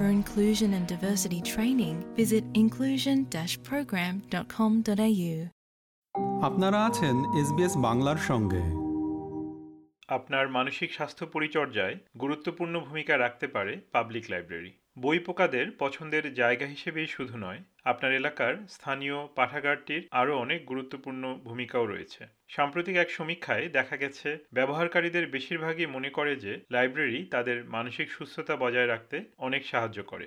For inclusion and diversity training, visit inclusion-program.com.au. আপনারা আছেন SBS বাংলার সঙ্গে। আপনার মানসিক স্বাস্থ্য পরিচর্যায় গুরুত্বপূর্ণ ভূমিকা রাখতে পারে পাবলিক লাইব্রেরি। বই পোকাদের পছন্দের জায়গা হিসেবেই শুধু নয় আপনার এলাকার স্থানীয় পাঠাগারটির আরও অনেক গুরুত্বপূর্ণ ভূমিকাও রয়েছে। সাম্প্রতিক এক সমীক্ষায় দেখা গেছে, ব্যবহারকারীদের বেশিরভাগই মনে করে যে লাইব্রেরি তাদের মানসিক সুস্থতা বজায় রাখতে অনেক সাহায্য করে।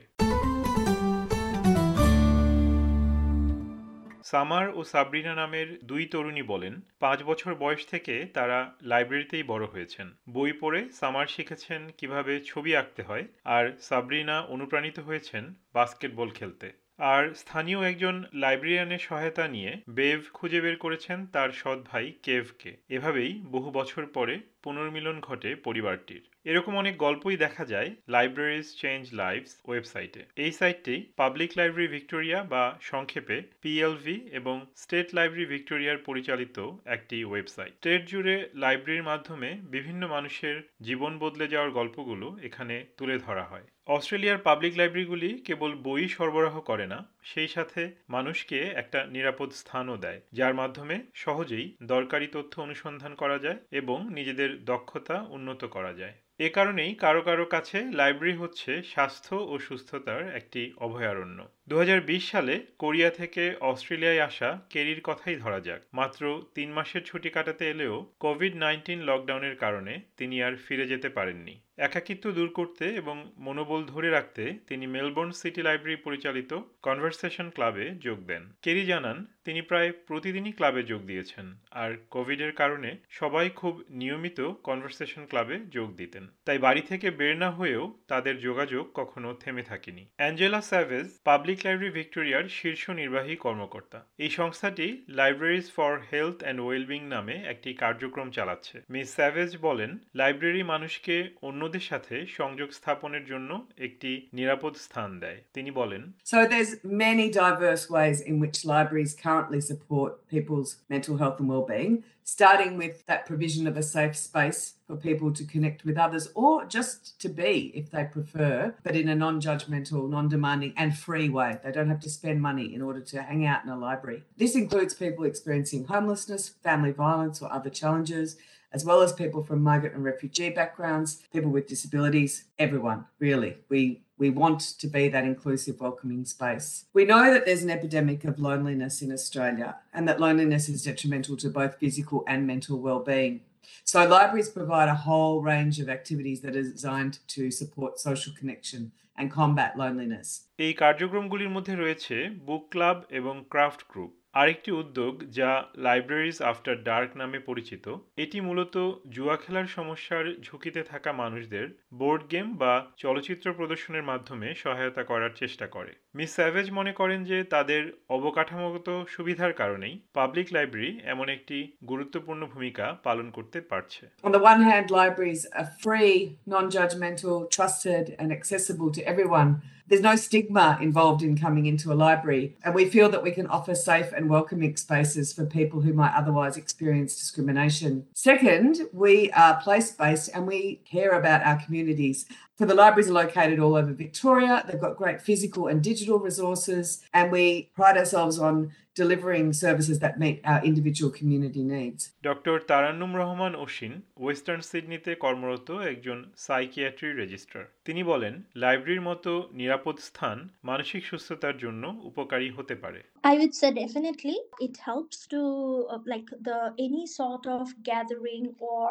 সামার ও সাবরিনা নামের দুই তরুণী বলেন, পাঁচ বছর বয়স থেকে তারা লাইব্রেরিতেই বড় হয়েছেন। বই পড়ে সামার শিখেছেন কীভাবে ছবি আঁকতে হয়, আর সাবরিনা অনুপ্রাণিত হয়েছেন বাস্কেটবল খেলতে। আর স্থানীয় একজন লাইব্রেরিয়ানের সহায়তা নিয়ে বেভ খুঁজে বের করেছেন তার সৎ ভাই কেভকে। এভাবেই বহু বছর পরে পুনর্মিলন ঘটে পরিবারটির। এরকম অনেক গল্পই দেখা যায় লাইব্রেরিজ চেঞ্জ লাইভস ওয়েবসাইটে। এই সাইটটি পাবলিক লাইব্রেরি ভিক্টোরিয়া বা সংক্ষেপে পিএলভি এবং স্টেট লাইব্রেরি ভিক্টোরিয়ার পরিচালিত একটি ওয়েবসাইট। স্টেট জুড়ে লাইব্রেরির মাধ্যমে বিভিন্ন মানুষের জীবন বদলে যাওয়ার গল্পগুলো এখানে তুলে ধরা হয়। অস্ট্রেলিয়ার পাবলিক লাইব্রেরিগুলি কেবল বই সরবরাহ করে না, সেই সাথে মানুষকে একটা নিরাপদ স্থানও দেয়, যার মাধ্যমে সহজেই দরকারি তথ্য অনুসন্ধান করা যায় এবং নিজেদের দক্ষতা উন্নত করা যায়। এ কারণেই কারও কারও কাছে লাইব্রেরি হচ্ছে স্বাস্থ্য ও সুস্থতার একটি অভয়ারণ্য। দু হাজার বিশ সালে কোরিয়া থেকে অস্ট্রেলিয়ায় আসা কেরির কথাই ধরা যাক। মাত্র তিন মাসের ছুটি কাটাতে এলেও কোভিড নাইন্টিন লকডাউনের কারণে তিনি আর ফিরে যেতে পারেননি। একাকিত্ব দূর করতে এবং মনোবল ধরে রাখতে তিনি মেলবোর্ন সিটি লাইব্রেরি পরিচালিত কনভারসেশন ক্লাবে যোগ দেন। কেরি জানান, তিনি প্রায় প্রতিদিনই ক্লাবে যোগ দিয়েছেন আর কোভিডের কারণে সবাই খুব নিয়মিত কনভারসেশন ক্লাবে যোগ দিতেন। তাই বাড়ি থেকে বের না হয়েও তাদের যোগাযোগ কখনো থেমে থাকেনি। অ্যাঞ্জেলা স্যাভেজ, পাবলিক লাইব্রেরি ভিক্টোরিয়ার শীর্ষ নির্বাহী কর্মকর্তা। এই সংস্থাটি libraries for health and wellbeing নামে একটি কার্যক্রম চালাচ্ছে। মিস স্যাভেজ বলেন লাইব্রেরি মানুষকে অন্যদের সাথে সংযোগ স্থাপনের জন্য একটি নিরাপদ স্থান দেয়। তিনি বলেন So there's many diverse ways in which libraries currently support people's mental health and well-being, starting with that provision of a safe space for people to connect with others or just to be if they prefer, but in a non-judgmental, non-demanding and free way. They don't have to spend money in order to hang out in a library. This includes people experiencing homelessness, family violence or other challenges, as well as people from migrant and refugee backgrounds, people with disabilities, everyone, really. We we want to be that inclusive, welcoming space. We know that there's an epidemic of loneliness in Australia and that loneliness is detrimental to both physical and mental well-being. So libraries provide a whole range of activities that are designed to support social connection and combat loneliness. এই কার্যক্রমগুলির মধ্যে রয়েছে book club এবং craft group আরেকটি উদ্যোগ যা libraries after dark নামে পরিচিত। এটি মূলত জুয়া খেলার সমস্যার ঝুঁকিতে থাকা মানুষদের বোর্ড গেম বা চলচ্চিত্র প্রদর্শনের মাধ্যমে সহায়তা করার চেষ্টা করে। মিস স্যাভেজ মনে করেন যে তাদের অবকাঠামোগত সুবিধার কারণেই পাবলিক লাইব্রেরি এমন একটি গুরুত্বপূর্ণ ভূমিকা পালন করতে পারছে। On the one hand, libraries are free, non judgmental, trusted, and accessible to everyone. There's no stigma involved in coming into a library, and we feel that we can offer safe and welcoming spaces for people who might otherwise experience discrimination. Second, we are place based and we care about our communities. So the libraries are located all over Victoria. They've got great physical and digital resources, and we pride ourselves on delivering services that meet our individual community needs. Doctor Tarannum Rahman অসিন western সিডনিতে কর্মরত একজন psychiatry registrar তিনি বলেন লাইব্রেরির মতো নিরাপদ স্থান মানসিক সুস্থতার জন্য উপকারী হতে পারে I would say definitely it helps to uh, like the any sort of gathering or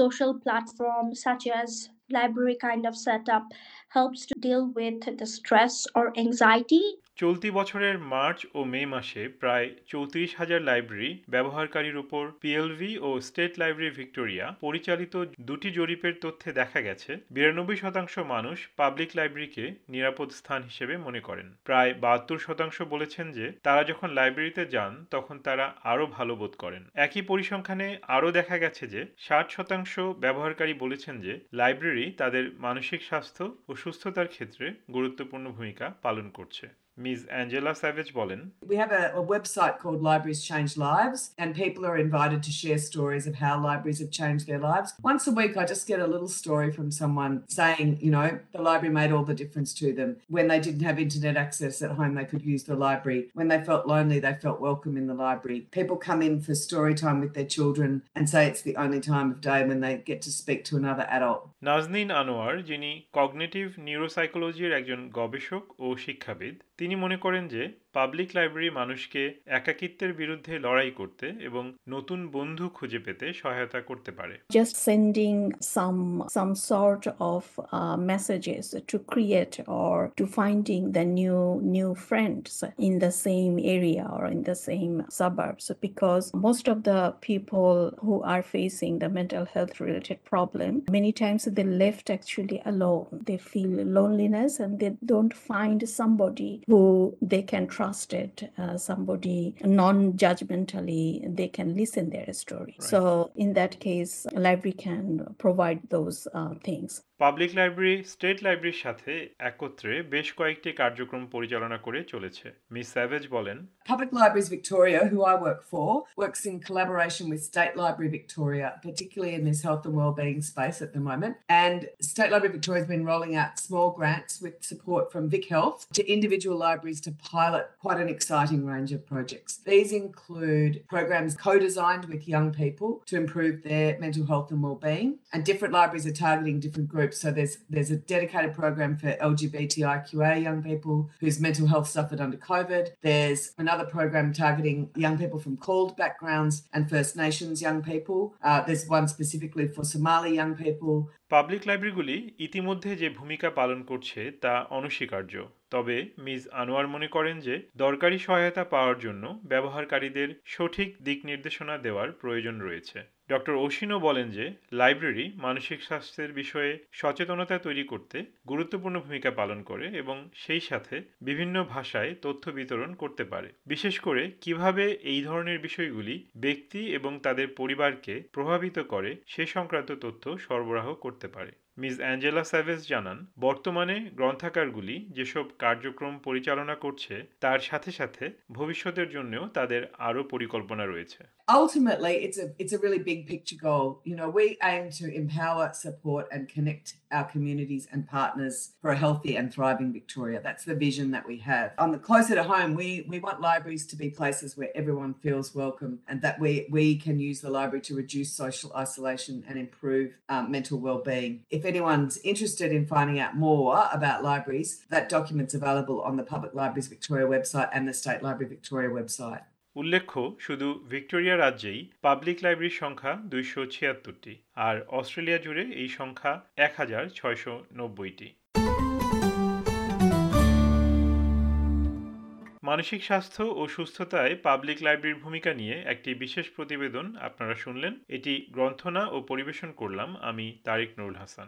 social platform such as library kind of setup helps to deal with the stress or anxiety. চলতি বছরের March ও মে মাসে প্রায় চৌত্রিশ হাজার library ব্যবহারকারীর উপর PLV ও state library Victoria পরিচালিত দুটি জরিপের তথ্যে দেখা গেছে, বিরানব্বই শতাংশ মানুষ পাবলিক লাইব্রেরিকে নিরাপদ স্থান হিসেবে মনে করেন। প্রায় বাহাত্তর শতাংশ বলেছেন যে, তারা যখন লাইব্রেরিতে যান, তখন তারা আরও ভালো বোধ করেন। একই পরিসংখ্যানে আরও দেখা গেছে যে, ষাট শতাংশ ব্যবহারকারী বলেছেন যে লাইব্রেরি তাদের মানসিক স্বাস্থ্য ও সুস্থতার ক্ষেত্রে গুরুত্বপূর্ণ ভূমিকা পালন করছে। মিস অ্যাঞ্জেলা স্যাভেজ বলেন We have a, a website called Libraries Change Lives, and people are invited to share stories of how libraries have changed their lives. Once a week, I just get a little story from someone saying, you know, the library made all the difference to them. When they didn't have internet access at home, they could use the library. When they felt lonely, they felt welcome in the library. People come in for story time with their children and say it's the only time of day when they get to speak to another adult. Nazneen Anwar যিনি cognitive নিউরোসাইকোলজির একজন গবেষক ও শিক্ষাবিদ তিনি মনে করেন যে public library মানুষকে একাকিত্বের বিরুদ্ধে লড়াই করতে এবং নতুন বন্ধু খুঁজে পেতে সহায়তা করতে পারে just sending some some sort of uh, messages to create or to finding the new new friends in the same area or in the same suburbs because most of the people who are facing the mental health related problem many times they left actually alone they feel loneliness and they don't find somebody who they can trust it uh, somebody non-judgmentally they can listen their story. So in that case library can provide those uh, things public library state লাইব্রেরির সাথে একত্রে বেশ কয়েকটি কার্যক্রম পরিচালনা করে চলেছে miss Savage বলেন Public Libraries Victoria, who I work for, works in collaboration with State Library Victoria, particularly in this health and wellbeing space at the moment. And State Library Victoria has been rolling out small grants with support from Vic Health to individual libraries to pilot quite an exciting range of projects. These include programs co-designed with young people to improve their mental health and wellbeing. And different libraries are targeting different groups. So there's there's a dedicated program for LGBTIQA young people whose mental health suffered under COVID. There's another program targeting young people from called backgrounds and First Nations young people. Uh, there's one specifically for Somali young people. Public লাইব্রেরিগুলি ইতিমধ্যে যে ভূমিকা পালন করছে তা অনস্বীকার্য তবে miss Anwar মনে করেন যে দরকারি সহায়তা পাওয়ার জন্য ব্যবহারকারীদের সঠিক দিক নির্দেশনা দেওয়ার প্রয়োজন রয়েছে ডক্টর অশ্বিনও বলেন যে, লাইব্রেরি মানসিক স্বাস্থ্যের বিষয়ে সচেতনতা তৈরি করতে গুরুত্বপূর্ণ ভূমিকা পালন করে এবং সেই সাথে বিভিন্ন ভাষায় তথ্য বিতরণ করতে পারে। বিশেষ করে কীভাবে এই ধরনের বিষয়গুলি ব্যক্তি এবং তাদের পরিবারকে প্রভাবিত করে সে সংক্রান্ত তথ্য সরবরাহ করতে পারে। মিস অ্যাঞ্জেলা স্যাভেজ জানান বর্তমানে গ্রন্থাগারগুলি যেসব কার্যক্রম পরিচালনা করছে তার সাথে সাথে ভবিষ্যতের জন্যও তাদের আরও পরিকল্পনা রয়েছে Ultimately, it's a it's a really big picture goal. You know, we aim to empower, support, and connect our communities and partners for a healthy and thriving Victoria. That's the vision that we have. On the closer to home, we we want libraries to be places where everyone feels welcome and that we we can use the library to reduce social isolation and improve um, mental well-being. If anyone's interested in finding out more about libraries, that document's available on the Public Libraries Victoria website and the State Library Victoria website. উল্লেখ্য, শুধু Victoria রাজ্যেই public লাইব্রেরির সংখ্যা দুইশো ছিয়াত্তরটি আর Australia জুড়ে এই সংখ্যা এক হাজার ছয়শো নব্বইটি। মানসিক স্বাস্থ্য ও সুস্থতায় পাবলিক লাইব্রেরির ভূমিকা নিয়ে একটি বিশেষ প্রতিবেদন আপনারা শুনলেন। এটি গ্রন্থনা ও পরিবেশন করলাম আমি তারিক নুরুল হাসান।